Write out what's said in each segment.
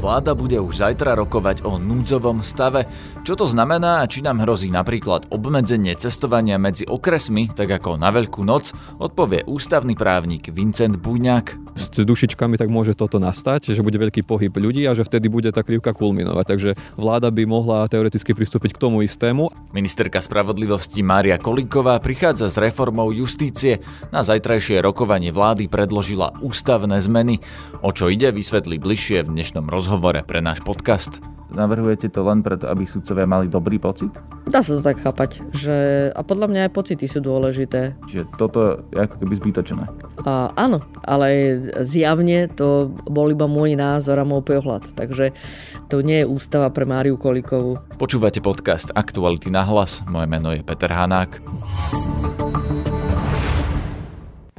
Vláda bude už zajtra rokovať o núdzovom stave. Čo to znamená a či nám hrozí napríklad obmedzenie cestovania medzi okresmi, tak ako na Veľkú noc, odpovie ústavný právnik Vincent Bujňák s dušičkami, tak môže toto nastať, že bude veľký pohyb ľudí a že vtedy bude tá krivka kulminovať. Takže vláda by mohla teoreticky pristúpiť k tomu istému. Ministerka spravodlivosti Mária Kolíková prichádza s reformou justície. Na zajtrajšie rokovanie vlády predložila ústavné zmeny. O čo ide, vysvetlí bližšie v dnešnom rozhovore pre náš podcast. Navrhujete to len preto, aby sudcovia mali dobrý pocit? Dá sa to tak chápať. Že... A podľa mňa aj pocity sú dôležité. Čiže toto je ako keby zbytočné. A, áno, ale zjavne to bol iba môj názor a môj pohľad. Takže to nie je ústava pre Máriu Kolikovú. Počúvate podcast Aktuality na hlas. Moje meno je Peter Hanák.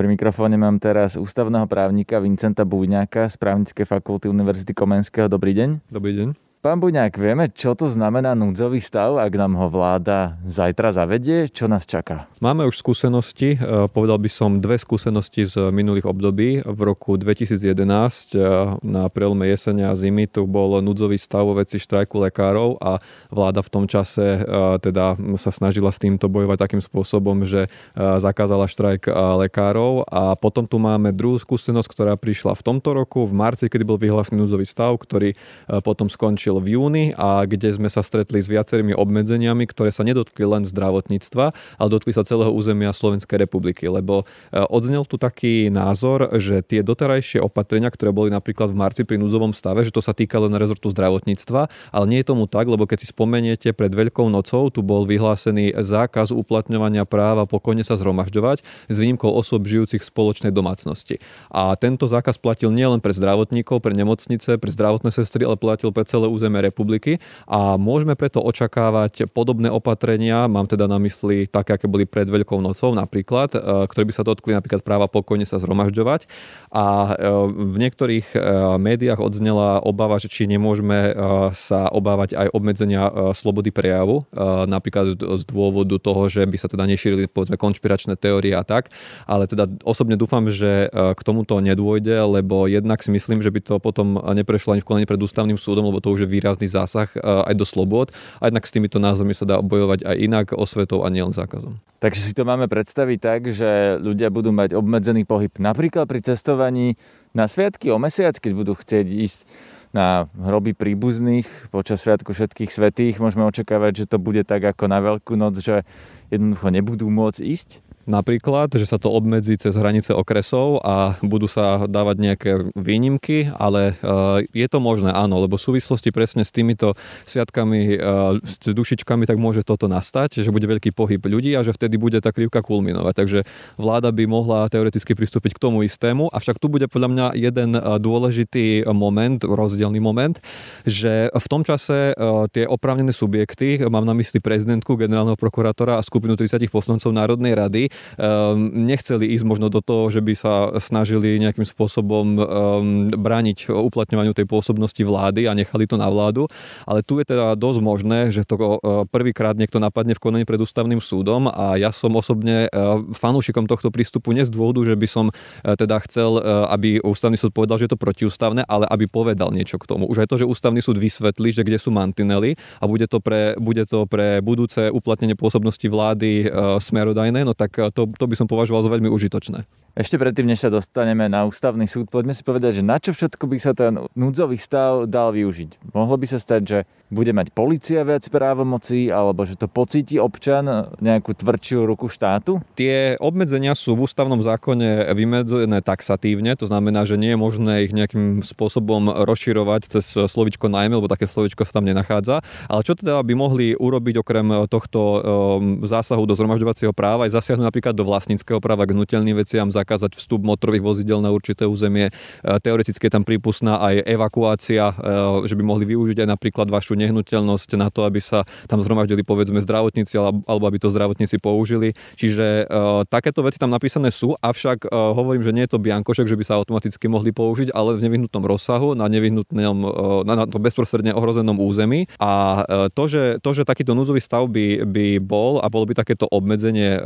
Pri mikrofóne mám teraz ústavného právnika Vincenta Búňáka z právnickej fakulty Univerzity Komenského. Dobrý deň. Dobrý deň. Pán Buňák, vieme, čo to znamená núdzový stav, ak nám ho vláda zajtra zavedie? Čo nás čaká? Máme už skúsenosti, e, povedal by som dve skúsenosti z minulých období. V roku 2011 e, na prelome jesenia a zimy tu bol núdzový stav vo veci štrajku lekárov a vláda v tom čase e, teda sa snažila s týmto bojovať takým spôsobom, že zakázala štrajk lekárov a potom tu máme druhú skúsenosť, ktorá prišla v tomto roku, v marci, kedy bol vyhlásený núdzový stav, ktorý potom skončil skončil v júni a kde sme sa stretli s viacerými obmedzeniami, ktoré sa nedotkli len zdravotníctva, ale dotkli sa celého územia Slovenskej republiky. Lebo e, odznel tu taký názor, že tie doterajšie opatrenia, ktoré boli napríklad v marci pri núdzovom stave, že to sa týka len rezortu zdravotníctva, ale nie je tomu tak, lebo keď si spomeniete, pred Veľkou nocou tu bol vyhlásený zákaz uplatňovania práva pokojne sa zhromažďovať s výnimkou osôb žijúcich v spoločnej domácnosti. A tento zákaz platil nielen pre zdravotníkov, pre nemocnice, pre zdravotné sestry, ale platil pre celé územie územie republiky a môžeme preto očakávať podobné opatrenia, mám teda na mysli také, aké boli pred Veľkou nocou napríklad, e, ktoré by sa dotkli napríklad práva pokojne sa zhromažďovať. A e, v niektorých e, médiách odznela obava, že či nemôžeme sa obávať aj obmedzenia slobody prejavu, napríklad z dôvodu toho, že by sa teda nešírili povedzme konšpiračné teórie a tak, ale teda osobne dúfam, že k tomuto nedôjde, lebo jednak si myslím, že by to potom neprešlo ani v konaní pred ústavným súdom, lebo to už je výrazný zásah e, aj do slobod a jednak s týmito názormi sa dá bojovať aj inak osvetou a nielen zákazom. Takže si to máme predstaviť tak, že ľudia budú mať obmedzený pohyb napríklad pri cestovaní na sviatky o mesiac, keď budú chcieť ísť na hroby príbuzných počas Sviatku všetkých svetých. Môžeme očakávať, že to bude tak ako na Veľkú noc, že jednoducho nebudú môcť ísť? Napríklad, že sa to obmedzí cez hranice okresov a budú sa dávať nejaké výnimky, ale e, je to možné, áno, lebo v súvislosti presne s týmito sviatkami, e, s dušičkami, tak môže toto nastať, že bude veľký pohyb ľudí a že vtedy bude tá krivka kulminovať. Takže vláda by mohla teoreticky pristúpiť k tomu istému, avšak tu bude podľa mňa jeden e, dôležitý moment, rozdielný moment, že v tom čase tie oprávnené subjekty, mám na mysli prezidentku, generálneho prokurátora a skupinu 30 poslancov Národnej rady, nechceli ísť možno do toho, že by sa snažili nejakým spôsobom um, brániť uplatňovaniu tej pôsobnosti vlády a nechali to na vládu. Ale tu je teda dosť možné, že to uh, prvýkrát niekto napadne v konaní pred ústavným súdom a ja som osobne uh, fanúšikom tohto prístupu nie z dôvodu, že by som uh, teda chcel, aby ústavný súd povedal, že je to protiústavné, ale aby povedal niečo k tomu. Už aj to, že ústavný súd vysvetlí, že kde sú mantinely a bude to pre, bude to pre budúce uplatnenie pôsobnosti vlády smerodajné, no tak to, to by som považoval za veľmi užitočné. Ešte predtým, než sa dostaneme na ústavný súd, poďme si povedať, že na čo všetko by sa ten núdzový stav dal využiť. Mohlo by sa stať, že bude mať policia viac právomocí, alebo že to pocíti občan nejakú tvrdšiu ruku štátu? Tie obmedzenia sú v ústavnom zákone vymedzené taxatívne, to znamená, že nie je možné ich nejakým spôsobom rozširovať cez slovičko najmä, lebo také slovičko sa tam nenachádza. Ale čo teda by mohli urobiť okrem tohto um, zásahu do zhromažďovacieho práva, aj zasiahnuť napríklad do vlastníckého práva k hnutelným veciam, zakázať vstup motorových vozidel na určité územie. E, teoreticky je tam prípustná aj evakuácia, e, že by mohli využiť aj napríklad vašu nehnuteľnosť na to, aby sa tam zhromaždili povedzme zdravotníci alebo aby to zdravotníci použili. Čiže e, takéto veci tam napísané sú, avšak hovorím, že nie je to biankošek, že by sa automaticky mohli použiť, ale v nevyhnutnom rozsahu, na nevyhnutnom, na, to bezprostredne ohrozenom území. A to, že, to, že takýto núdzový stav by, by bol a bolo by takéto obmedzenie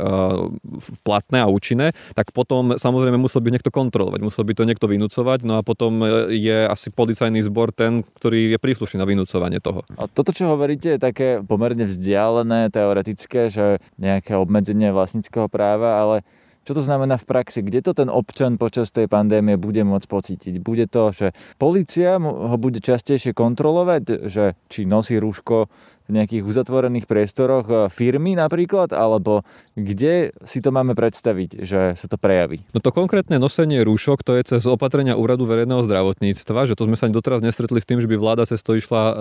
platné a účinné, tak potom potom samozrejme musel by niekto kontrolovať, musel by to niekto vynúcovať, no a potom e, je asi policajný zbor ten, ktorý je príslušný na vynúcovanie toho. A toto, čo hovoríte, je také pomerne vzdialené, teoretické, že nejaké obmedzenie vlastníckého práva, ale čo to znamená v praxi? Kde to ten občan počas tej pandémie bude môcť pocítiť? Bude to, že policia ho bude častejšie kontrolovať, že či nosí rúško v nejakých uzatvorených priestoroch e, firmy napríklad, alebo kde si to máme predstaviť, že sa to prejaví? No to konkrétne nosenie rúšok, to je cez opatrenia Úradu verejného zdravotníctva, že to sme sa doteraz nestretli s tým, že by vláda cez to išla uh,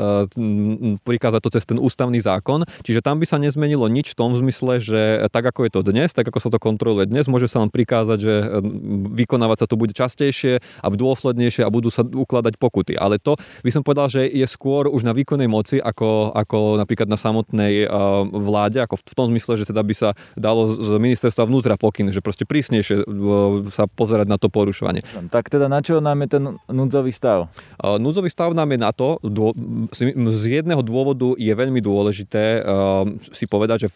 prikázať to cez ten ústavný zákon, čiže tam by sa nezmenilo nič v tom zmysle, že tak ako je to dnes, tak ako sa to kontroluje dnes, môže sa len prikázať, že e, vykonávať sa to bude častejšie a dôslednejšie a budú sa ukladať pokuty. Ale to by som povedal, že je skôr už na výkonnej moci ako, ako napríklad na samotnej vláde, ako v tom zmysle, že teda by sa dalo z ministerstva vnútra pokyn, že proste prísnejšie sa pozerať na to porušovanie. Tak teda na čo nám je ten núdzový stav? Núdzový stav nám je na to, z jedného dôvodu je veľmi dôležité si povedať, že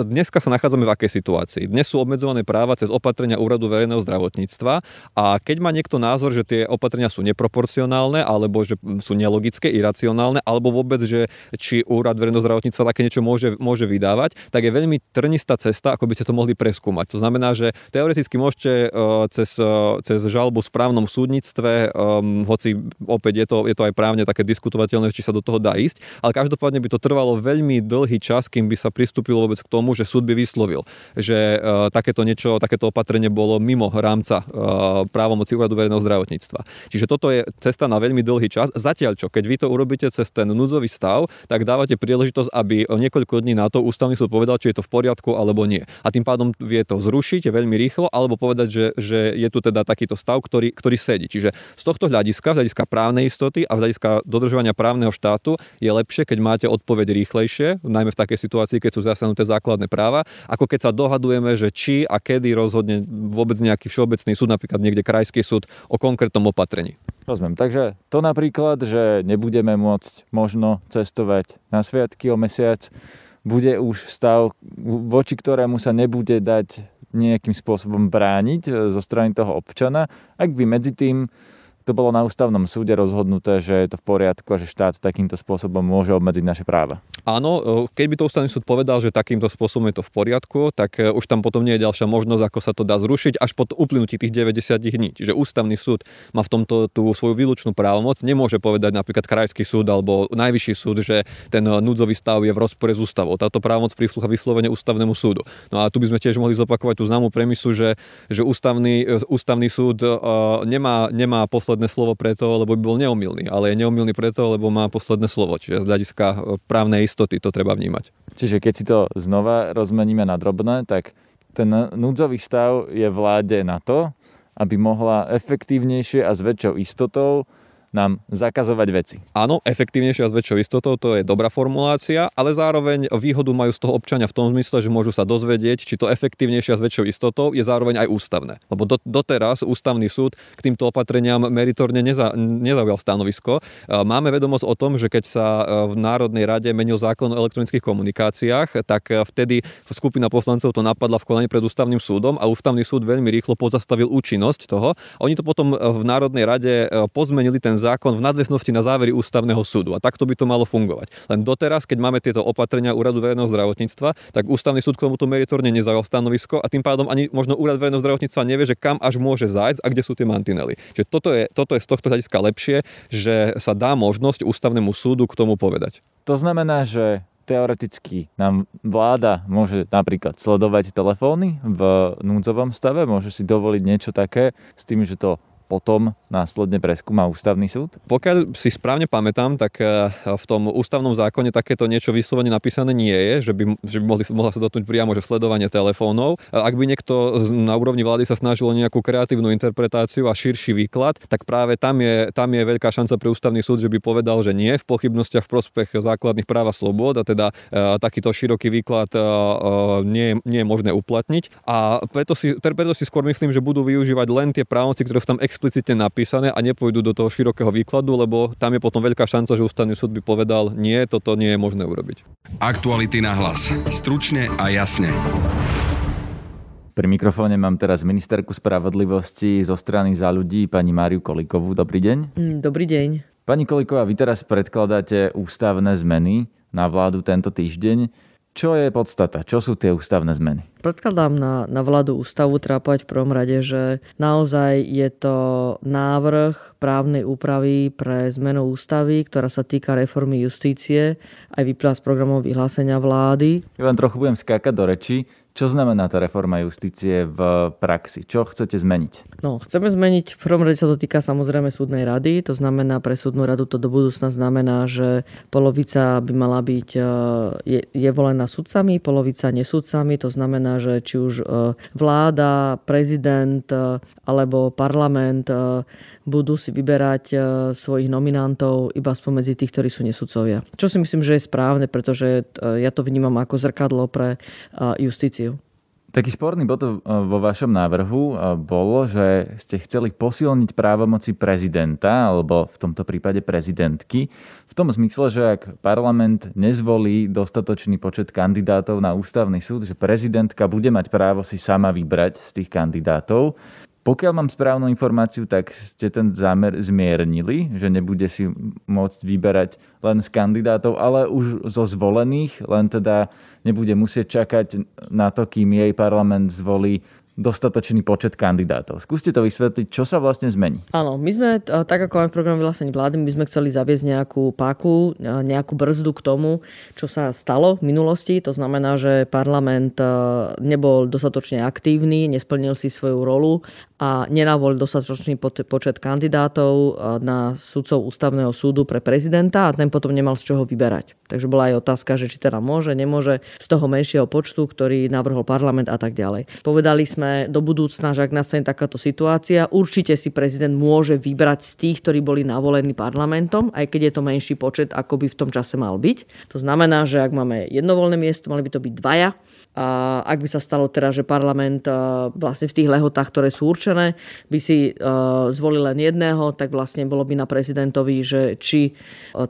dneska sa nachádzame v akej situácii. Dnes sú obmedzované práva cez opatrenia Úradu verejného zdravotníctva a keď má niekto názor, že tie opatrenia sú neproporcionálne alebo že sú nelogické, iracionálne, alebo vôbec, že či úrad verejného také niečo môže, môže vydávať, tak je veľmi trnistá cesta, ako by ste to mohli preskúmať. To znamená, že teoreticky môžete uh, cez, uh, cez žalbu v správnom súdnictve, um, hoci opäť je to, je to aj právne také diskutovateľné, či sa do toho dá ísť, ale každopádne by to trvalo veľmi dlhý čas, kým by sa pristúpilo vôbec k tomu, že súd by vyslovil, že takéto niečo, takéto opatrenie bolo mimo rámca uh, právomoci úradu verejného zdravotníctva. Čiže toto je cesta na veľmi dlhý čas. Zatiaľ čo, keď vy to urobíte cez ten núdzový stav, tak dávate máte príležitosť, aby niekoľko dní na to ústavný súd povedal, či je to v poriadku alebo nie. A tým pádom vie to zrušiť veľmi rýchlo, alebo povedať, že, že je tu teda takýto stav, ktorý, ktorý sedí. Čiže z tohto hľadiska, z hľadiska právnej istoty a z hľadiska dodržovania právneho štátu je lepšie, keď máte odpoveď rýchlejšie, najmä v takej situácii, keď sú zasanuté základné práva, ako keď sa dohadujeme, že či a kedy rozhodne vôbec nejaký všeobecný súd, napríklad niekde krajský súd, o konkrétnom opatrení. Rozumiem. Takže to napríklad, že nebudeme môcť možno cestovať na sviatky o mesiac, bude už stav, voči ktorému sa nebude dať nejakým spôsobom brániť e, zo strany toho občana, ak by medzi tým to bolo na ústavnom súde rozhodnuté, že je to v poriadku a že štát takýmto spôsobom môže obmedziť naše práva. Áno, e, keď by to ústavný súd povedal, že takýmto spôsobom je to v poriadku, tak e, už tam potom nie je ďalšia možnosť, ako sa to dá zrušiť až po uplynutí tých 90 dní. Čiže ústavný súd má v tomto tú svoju výlučnú právomoc, nemôže povedať napríklad krajský súd alebo najvyšší súd, že ten e, núdzový stav je v rozpore s ústavou. Táto právomoc príslucha vyslovene ústavnému súdu. No a tu by sme tiež mohli zopakovať tú známu premisu, že, že ústavný, ústavný súd nemá, nemá posledné slovo preto, lebo by bol neomilný, ale je neomilný preto, lebo má posledné slovo. Čiže z hľadiska právnej istoty to treba vnímať. Čiže keď si to znova rozmeníme na drobné, tak ten núdzový stav je vláde na to, aby mohla efektívnejšie a s väčšou istotou nám zakazovať veci. Áno, efektívnejšia s väčšou istotou, to je dobrá formulácia, ale zároveň výhodu majú z toho občania v tom zmysle, že môžu sa dozvedieť, či to efektívnejšia s väčšou istotou je zároveň aj ústavné. Lebo do, doteraz ústavný súd k týmto opatreniam meritorne neza, nezaujal stanovisko. E, máme vedomosť o tom, že keď sa e, v Národnej rade menil zákon o elektronických komunikáciách, tak e, vtedy skupina poslancov to napadla v konaní pred ústavným súdom a ústavný súd veľmi rýchlo pozastavil účinnosť toho. Oni to potom v Národnej rade pozmenili ten zákon v nadväznosti na závery ústavného súdu. A takto by to malo fungovať. Len doteraz, keď máme tieto opatrenia Úradu verejného zdravotníctva, tak ústavný súd k tomuto meritorne nezaujal stanovisko a tým pádom ani možno Úrad verejného zdravotníctva nevie, že kam až môže zájsť a kde sú tie mantinely. Čiže toto je, toto je z tohto hľadiska lepšie, že sa dá možnosť ústavnému súdu k tomu povedať. To znamená, že teoreticky nám vláda môže napríklad sledovať telefóny v núdzovom stave, môže si dovoliť niečo také s tým, že to potom následne preskúma ústavný súd? Pokiaľ si správne pamätám, tak eh, v tom ústavnom zákone takéto niečo vyslovene napísané nie je, že by, že by mohli, mohla sa dotknúť priamo že sledovanie telefónov. Ak by niekto na úrovni vlády sa snažil o nejakú kreatívnu interpretáciu a širší výklad, tak práve tam je, tam je veľká šanca pre ústavný súd, že by povedal, že nie v pochybnostiach v prospech základných práv a slobod a teda e, takýto široký výklad e, nie, nie je možné uplatniť. A preto si, preto si skôr myslím, že budú využívať len tie právomoci, ktoré v tam explicitne napísané a nepôjdu do toho širokého výkladu, lebo tam je potom veľká šanca, že ústavný súd by povedal, nie, toto nie je možné urobiť. Aktuality na hlas. Stručne a jasne. Pri mikrofóne mám teraz ministerku spravodlivosti zo strany za ľudí, pani Máriu Kolikovú. Dobrý deň. Mm, dobrý deň. Pani Koliková, vy teraz predkladáte ústavné zmeny na vládu tento týždeň. Čo je podstata? Čo sú tie ústavné zmeny? Predkladám na, na vládu ústavu, povedať v prvom rade, že naozaj je to návrh právnej úpravy pre zmenu ústavy, ktorá sa týka reformy justície, aj vyplýva z programov vyhlásenia vlády. Ja vám trochu budem skákať do reči. Čo znamená tá reforma justície v praxi? Čo chcete zmeniť? No, chceme zmeniť, v prvom rade sa to týka samozrejme súdnej rady, to znamená pre súdnu radu to do budúcna znamená, že polovica by mala byť, e, je, je volená sudcami, polovica nesudcami, to znamená, že či už e, vláda, prezident e, alebo parlament budú si vyberať svojich nominantov iba spomedzi tých, ktorí sú nesudcovia. Čo si myslím, že je správne, pretože ja to vnímam ako zrkadlo pre justíciu taký sporný bod vo vašom návrhu bolo, že ste chceli posilniť právomoci prezidenta, alebo v tomto prípade prezidentky, v tom zmysle, že ak parlament nezvolí dostatočný počet kandidátov na ústavný súd, že prezidentka bude mať právo si sama vybrať z tých kandidátov. Pokiaľ mám správnu informáciu, tak ste ten zámer zmiernili, že nebude si môcť vyberať len z kandidátov, ale už zo zvolených, len teda nebude musieť čakať na to, kým jej parlament zvolí dostatočný počet kandidátov. Skúste to vysvetliť, čo sa vlastne zmení. Áno, my sme, tak ako aj v programe vyhlásení vlády, my sme chceli zaviesť nejakú páku, nejakú brzdu k tomu, čo sa stalo v minulosti. To znamená, že parlament nebol dostatočne aktívny, nesplnil si svoju rolu a nenavolil dostatočný počet kandidátov na sudcov ústavného súdu pre prezidenta a ten potom nemal z čoho vyberať. Takže bola aj otázka, že či teda môže, nemôže z toho menšieho počtu, ktorý navrhol parlament a tak ďalej. Povedali sme, sme do budúcna, že ak nastane takáto situácia, určite si prezident môže vybrať z tých, ktorí boli navolení parlamentom, aj keď je to menší počet, ako by v tom čase mal byť. To znamená, že ak máme jednovolné miesto, mali by to byť dvaja. A ak by sa stalo teraz, že parlament vlastne v tých lehotách, ktoré sú určené, by si zvolil len jedného, tak vlastne bolo by na prezidentovi, že či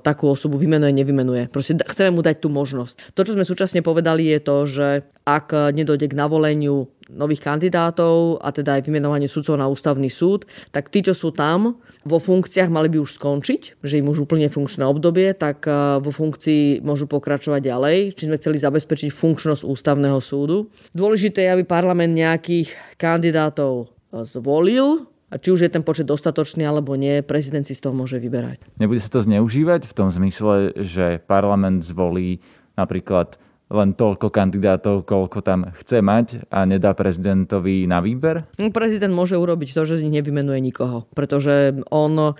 takú osobu vymenuje, nevymenuje. Proste chceme mu dať tú možnosť. To, čo sme súčasne povedali, je to, že ak nedojde k navoleniu nových kandidátov a teda aj vymenovanie sudcov na ústavný súd, tak tí, čo sú tam vo funkciách, mali by už skončiť, že im už úplne funkčné obdobie, tak e, vo funkcii môžu pokračovať ďalej. Či sme chceli zabezpečiť funkčnosť ústavného súdu. Dôležité je, aby parlament nejakých kandidátov e, zvolil, a či už je ten počet dostatočný alebo nie, prezident si z toho môže vyberať. Nebude sa to zneužívať v tom zmysle, že parlament zvolí napríklad len toľko kandidátov, koľko tam chce mať a nedá prezidentovi na výber? No, prezident môže urobiť to, že z nich nevymenuje nikoho, pretože on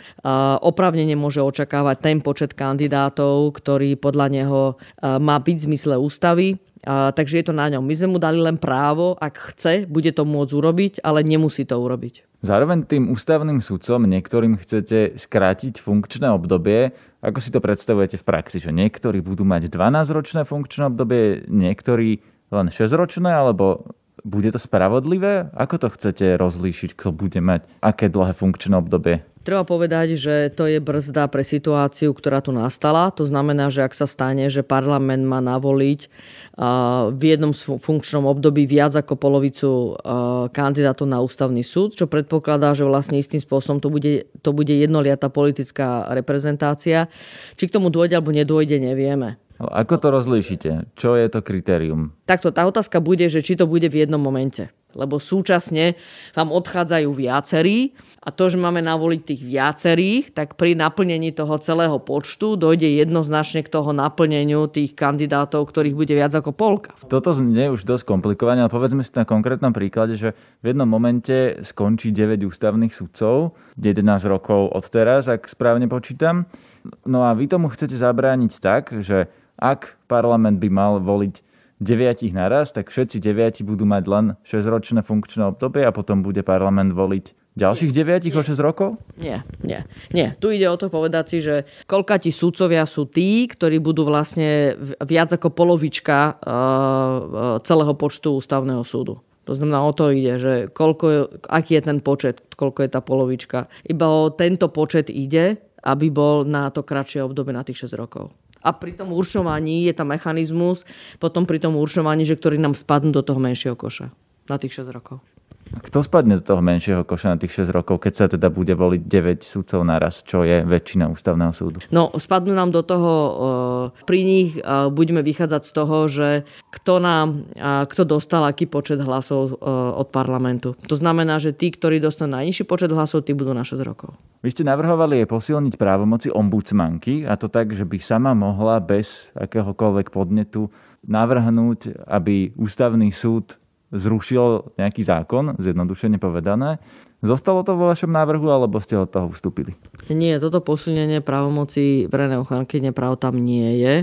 opravnene môže očakávať ten počet kandidátov, ktorý podľa neho má byť v zmysle ústavy. Takže je to na ňom. My sme mu dali len právo, ak chce, bude to môcť urobiť, ale nemusí to urobiť. Zároveň tým ústavným sudcom niektorým chcete skrátiť funkčné obdobie. Ako si to predstavujete v praxi? Že niektorí budú mať 12-ročné funkčné obdobie, niektorí len 6-ročné, alebo bude to spravodlivé? Ako to chcete rozlíšiť, kto bude mať aké dlhé funkčné obdobie? Treba povedať, že to je brzda pre situáciu, ktorá tu nastala. To znamená, že ak sa stane, že parlament má navoliť v jednom funkčnom období viac ako polovicu kandidátov na ústavný súd, čo predpokladá, že vlastne istým spôsobom to bude, to bude jednoliatá politická reprezentácia. Či k tomu dôjde alebo nedôjde, nevieme. Ako to rozlíšite? Čo je to kritérium? Takto, tá otázka bude, že či to bude v jednom momente lebo súčasne vám odchádzajú viacerí a to, že máme navoliť tých viacerých, tak pri naplnení toho celého počtu dojde jednoznačne k toho naplneniu tých kandidátov, ktorých bude viac ako polka. Toto znie už dosť komplikované, ale povedzme si na konkrétnom príklade, že v jednom momente skončí 9 ústavných sudcov, 11 rokov od teraz, ak správne počítam. No a vy tomu chcete zabrániť tak, že ak parlament by mal voliť deviatich naraz, tak všetci deviati budú mať len 6-ročné funkčné obdobie a potom bude parlament voliť ďalších deviatich o 6 rokov? Nie, nie, nie. Tu ide o to povedať si, že koľka ti súdcovia sú tí, ktorí budú vlastne viac ako polovička uh, celého počtu ústavného súdu. To znamená, o to ide, že koľko, aký je ten počet, koľko je tá polovička. Iba o tento počet ide, aby bol na to kratšie obdobie na tých 6 rokov a pri tom určovaní je tam mechanizmus, potom pri tom určovaní, že ktorý nám spadnú do toho menšieho koša. na tých 6 rokov. Kto spadne do toho menšieho koša na tých 6 rokov, keď sa teda bude voliť 9 súdcov naraz, čo je väčšina ústavného súdu? No, spadnú nám do toho, pri nich budeme vychádzať z toho, že kto, nám, kto dostal aký počet hlasov od parlamentu. To znamená, že tí, ktorí dostanú najnižší počet hlasov, tí budú na 6 rokov. Vy ste navrhovali je posilniť právomoci ombudsmanky a to tak, že by sama mohla bez akéhokoľvek podnetu navrhnúť, aby ústavný súd zrušil nejaký zákon, zjednodušene povedané. Zostalo to vo vašom návrhu, alebo ste od toho vstúpili? Nie, toto posilnenie právomoci verejnej ochranky práv tam nie je.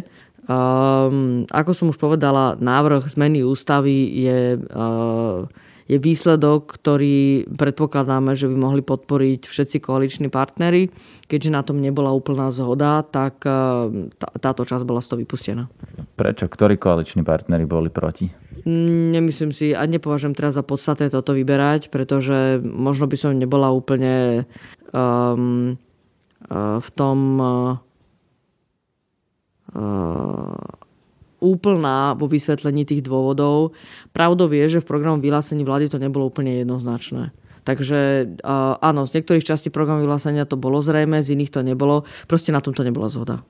Um, ako som už povedala, návrh zmeny ústavy je, uh, je výsledok, ktorý predpokladáme, že by mohli podporiť všetci koaliční partnery. Keďže na tom nebola úplná zhoda, tak uh, táto časť bola z toho vypustená. Prečo? Ktorí koaliční partnery boli proti? Nemyslím si a nepovažujem teraz za podstatné toto vyberať, pretože možno by som nebola úplne um, uh, v tom uh, úplná vo vysvetlení tých dôvodov. Pravdou je, že v programu vyhlásení vlády to nebolo úplne jednoznačné. Takže áno, z niektorých častí programu vyhlásenia to bolo zrejme, z iných to nebolo. Proste na tom to nebola zhoda.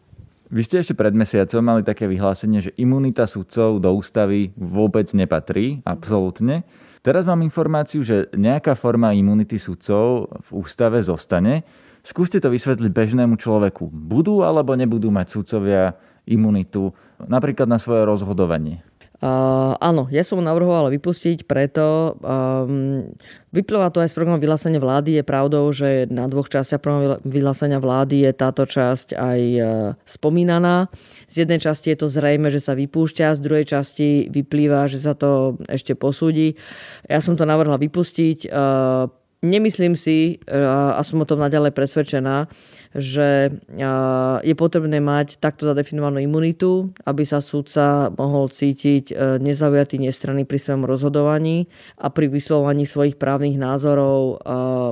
Vy ste ešte pred mesiacom mali také vyhlásenie, že imunita sudcov do ústavy vôbec nepatrí, absolútne. Teraz mám informáciu, že nejaká forma imunity sudcov v ústave zostane. Skúste to vysvetliť bežnému človeku. Budú alebo nebudú mať sudcovia imunitu napríklad na svoje rozhodovanie? Uh, áno, ja som ho navrhovala vypustiť, preto um, vyplýva to aj z programu vyhlásenia vlády. Je pravdou, že na dvoch častiach programu vyhlásenia vlády je táto časť aj uh, spomínaná. Z jednej časti je to zrejme, že sa vypúšťa, z druhej časti vyplýva, že sa to ešte posúdi. Ja som to navrhla vypustiť. Uh, Nemyslím si, a som o tom naďalej presvedčená, že je potrebné mať takto zadefinovanú imunitu, aby sa súdca mohol cítiť e, nezaujatý nestranný pri svojom rozhodovaní a pri vyslovovaní svojich právnych názorov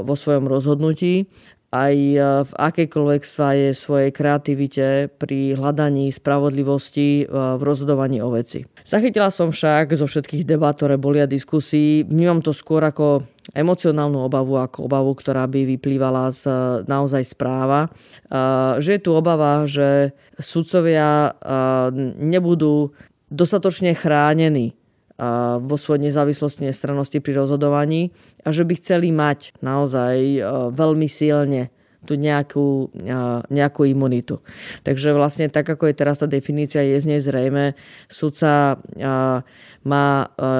vo svojom rozhodnutí aj e, v akejkoľvek svoje, svojej kreativite pri hľadaní spravodlivosti e, v rozhodovaní o veci. Zachytila som však zo všetkých debat, ktoré boli a diskusí, vnímam to skôr ako emocionálnu obavu, ako obavu, ktorá by vyplývala z naozaj správa, e, že je tu obava, že sudcovia nebudú dostatočne chránení vo svojej nezávislosti, nestrannosti pri rozhodovaní a že by chceli mať naozaj e, veľmi silne tú nejakú, nejakú imunitu. Takže vlastne tak, ako je teraz tá definícia, je z nej zrejme, sudca má,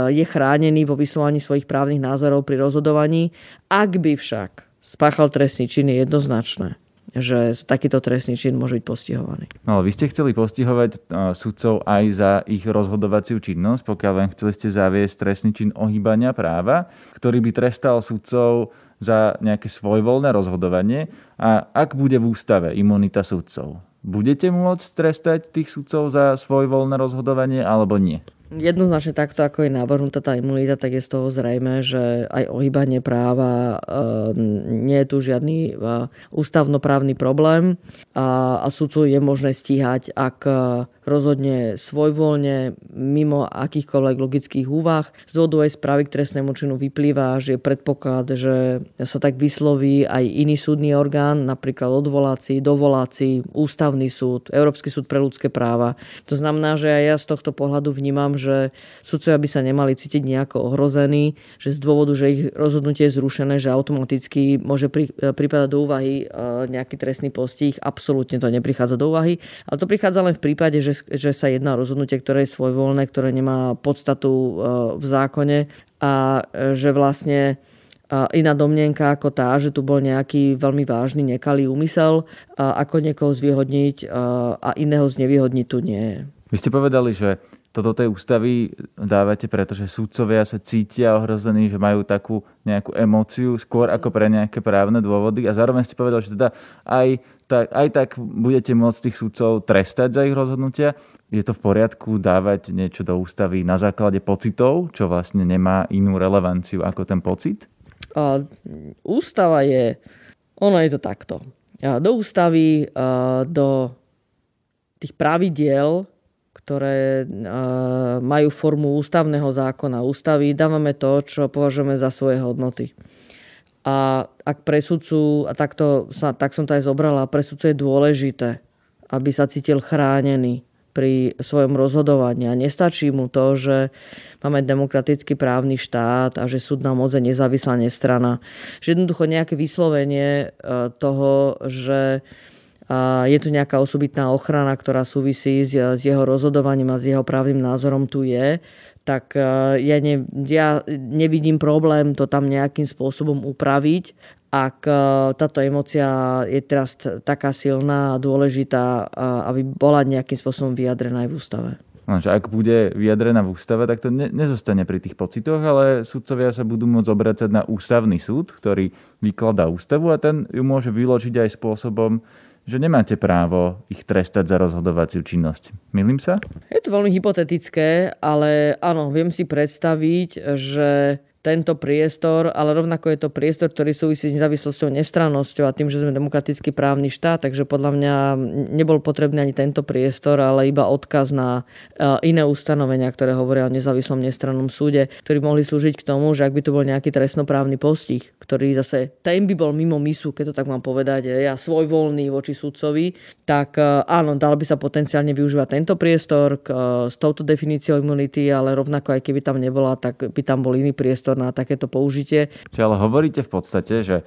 je chránený vo vyslovaní svojich právnych názorov pri rozhodovaní. Ak by však spáchal trestný čin, je jednoznačné, že takýto trestný čin môže byť postihovaný. No, vy ste chceli postihovať sudcov aj za ich rozhodovaciu činnosť, pokiaľ len chceli ste zaviesť trestný čin ohýbania práva, ktorý by trestal sudcov za nejaké svojvoľné rozhodovanie. A ak bude v ústave imunita sudcov, budete môcť trestať tých sudcov za svojvoľné rozhodovanie alebo nie? Jednoznačne takto, ako je navrhnutá tá imunita, tak je z toho zrejme, že aj ohýbanie práva e, nie je tu žiadny e, ústavnoprávny problém a, a sudcu je možné stíhať, ak rozhodne svojvoľne, mimo akýchkoľvek logických úvah. Z dôvodovej správy k trestnému činu vyplýva, že je predpoklad, že sa tak vysloví aj iný súdny orgán, napríklad odvoláci, dovoláci, ústavný súd, Európsky súd pre ľudské práva. To znamená, že aj ja z tohto pohľadu vnímam, že sudcovia by sa nemali cítiť nejako ohrození, že z dôvodu, že ich rozhodnutie je zrušené, že automaticky môže pri, pripadať do úvahy e, nejaký trestný postih. Absolútne to neprichádza do úvahy. Ale to prichádza len v prípade, že že sa jedná o rozhodnutie, ktoré je svojvoľné, ktoré nemá podstatu e, v zákone a e, že vlastne e, iná domnienka ako tá, že tu bol nejaký veľmi vážny nekalý úmysel, ako niekoho zvýhodniť a iného znevýhodniť tu nie je. Vy ste povedali, že toto tej ústavy dávate, pretože súdcovia sa cítia ohrození, že majú takú nejakú emóciu skôr ako pre nejaké právne dôvody a zároveň ste povedali, že teda aj tak, aj tak budete môcť tých súdcov trestať za ich rozhodnutia. Je to v poriadku dávať niečo do ústavy na základe pocitov, čo vlastne nemá inú relevanciu ako ten pocit? A, ústava je, ono je to takto. Do ústavy, do tých pravidiel ktoré majú formu ústavného zákona, ústavy, dávame to, čo považujeme za svoje hodnoty. A ak pre sudcu, a takto tak som to aj zobrala, pre sudcu je dôležité, aby sa cítil chránený pri svojom rozhodovaní. A nestačí mu to, že máme demokratický právny štát a že súdna moc je nezávislá nestrana. Že jednoducho nejaké vyslovenie e, toho, že je tu nejaká osobitná ochrana, ktorá súvisí s, jeho rozhodovaním a s jeho právnym názorom tu je, tak e, ja, ne, ja nevidím problém to tam nejakým spôsobom upraviť, ak e, táto emocia je teraz taká silná a dôležitá, aby bola nejakým spôsobom vyjadrená aj v ústave. Lenže ak bude vyjadrená v ústave, tak to ne, nezostane pri tých pocitoch, ale sudcovia sa budú môcť obracať na ústavný súd, ktorý vykladá ústavu a ten ju môže vyložiť aj spôsobom, že nemáte právo ich trestať za rozhodovaciu činnosť. Milím sa? Je to veľmi hypotetické, ale áno, viem si predstaviť, že tento priestor, ale rovnako je to priestor, ktorý súvisí s nezávislosťou, nestrannosťou a tým, že sme demokratický právny štát, takže podľa mňa nebol potrebný ani tento priestor, ale iba odkaz na e, iné ustanovenia, ktoré hovoria o nezávislom nestrannom súde, ktorí mohli slúžiť k tomu, že ak by tu bol nejaký trestnoprávny postih, ktorý zase ten by bol mimo misu, keď to tak mám povedať, ja voľný voči sudcovi, tak e, áno, dal by sa potenciálne využívať tento priestor k, s touto definíciou imunity, ale rovnako aj keby tam nebola, tak by tam bol iný priestor na takéto použitie. Čiže ale hovoríte v podstate, že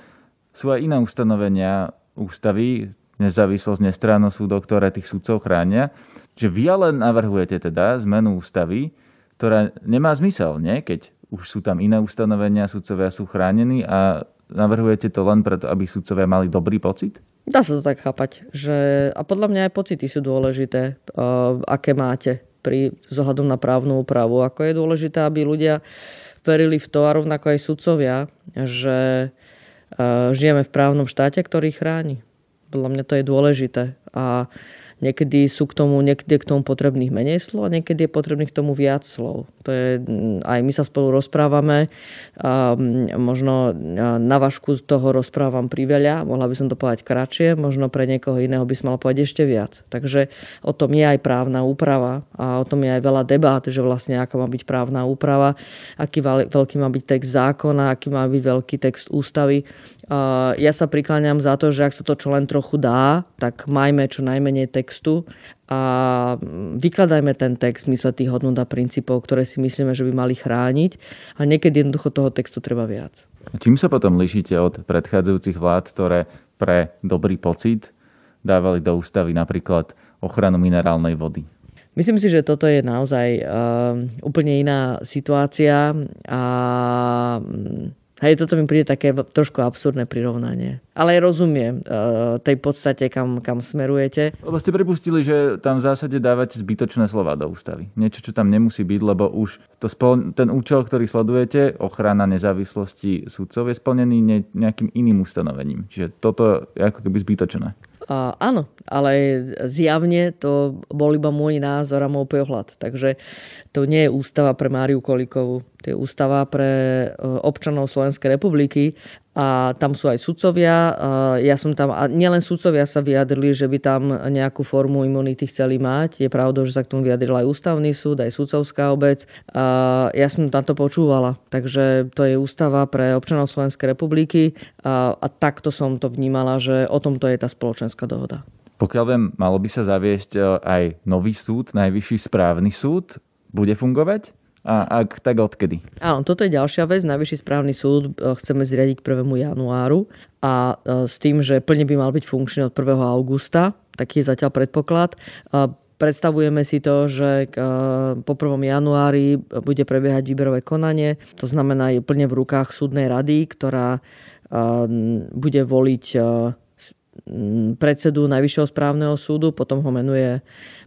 sú aj iné ustanovenia ústavy, nezávislosť, nestrannosť súdov, ktoré tých súdcov chránia. Že vy ale navrhujete teda zmenu ústavy, ktorá nemá zmysel, nie? keď už sú tam iné ustanovenia, sudcovia sú chránení a navrhujete to len preto, aby sudcovia mali dobrý pocit? Dá sa to tak chápať. Že, a podľa mňa aj pocity sú dôležité, uh, aké máte pri zohľadom na právnu úpravu. Ako je dôležité, aby ľudia verili v to a rovnako aj sudcovia, že e, žijeme v právnom štáte, ktorý chráni. Podľa mňa to je dôležité. A Niekedy sú k tomu, niekedy k tomu potrebných menej slov a niekedy je potrebných k tomu viac slov. To je, mm, aj my sa spolu rozprávame, a mm, možno na vašku z toho rozprávam priveľa, mohla by som to povedať kratšie, možno pre niekoho iného by som mal povedať ešte viac. Takže o tom je aj právna úprava a o tom je aj veľa debát, že vlastne aká má byť právna úprava, aký veľký má byť text zákona, aký má byť veľký text ústavy. Ja sa prikláňam za to, že ak sa to čo len trochu dá, tak majme čo najmenej textu a vykladajme ten text v mysle tých hodnot a princípov, ktoré si myslíme, že by mali chrániť a niekedy jednoducho toho textu treba viac. Čím sa potom líšite od predchádzajúcich vlád, ktoré pre dobrý pocit dávali do ústavy napríklad ochranu minerálnej vody? Myslím si, že toto je naozaj uh, úplne iná situácia a Hej, toto mi príde také trošku absurdné prirovnanie. Ale rozumiem uh, tej podstate, kam, kam smerujete. Lebo ste pripustili, že tam v zásade dávate zbytočné slova do ústavy. Niečo, čo tam nemusí byť, lebo už to spol- ten účel, ktorý sledujete, ochrana nezávislosti súdcov, je splnený ne- nejakým iným ustanovením. Čiže toto je ako keby zbytočné. Áno, ale zjavne to bol iba môj názor a môj pohľad. Takže to nie je ústava pre Máriu Kolikovú, to je ústava pre e, občanov Slovenskej republiky a tam sú aj sudcovia. Ja som tam, a nielen sudcovia sa vyjadrili, že by tam nejakú formu imunity chceli mať. Je pravda, že sa k tomu vyjadril aj ústavný súd, aj sudcovská obec. Ja som na to počúvala. Takže to je ústava pre občanov Slovenskej republiky a, a takto som to vnímala, že o tomto je tá spoločenská dohoda. Pokiaľ viem, malo by sa zaviesť e, aj nový súd, najvyšší správny súd. Bude fungovať? A ak, tak odkedy? Áno, toto je ďalšia vec. Najvyšší správny súd e, chceme zriadiť 1. januáru a e, s tým, že plne by mal byť funkčný od 1. augusta. Taký je zatiaľ predpoklad. Predstavujeme si to, že po 1. januári bude prebiehať výberové konanie. To znamená, je plne v rukách súdnej rady, ktorá bude voliť predsedu Najvyššieho správneho súdu, potom ho menuje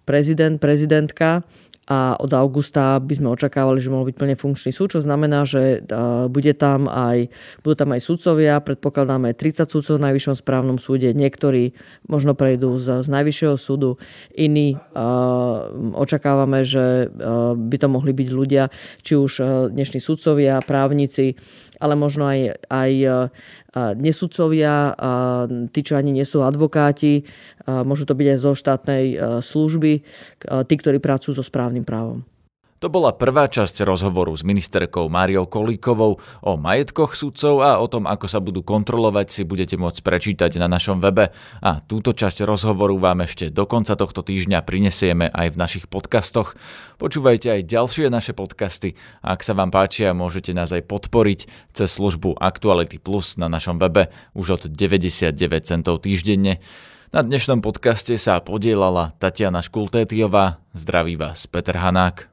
prezident, prezidentka a od augusta by sme očakávali, že mohol byť plne funkčný súd, čo znamená, že bude tam aj, budú tam aj sudcovia, predpokladáme 30 sudcov v Najvyššom správnom súde, niektorí možno prejdú z, z Najvyššieho súdu, iní očakávame, že by to mohli byť ľudia, či už dnešní sudcovia, právnici, ale možno aj, aj nesudcovia, tí, čo ani nie sú advokáti, môžu to byť aj zo štátnej služby, tí, ktorí pracujú so správnym právom. To bola prvá časť rozhovoru s ministerkou Máriou Kolíkovou o majetkoch sudcov a o tom, ako sa budú kontrolovať, si budete môcť prečítať na našom webe. A túto časť rozhovoru vám ešte do konca tohto týždňa prinesieme aj v našich podcastoch. Počúvajte aj ďalšie naše podcasty. Ak sa vám páčia, môžete nás aj podporiť cez službu Actuality Plus na našom webe už od 99 centov týždenne. Na dnešnom podcaste sa podielala Tatiana Škultétiová. Zdraví vás Peter Hanák.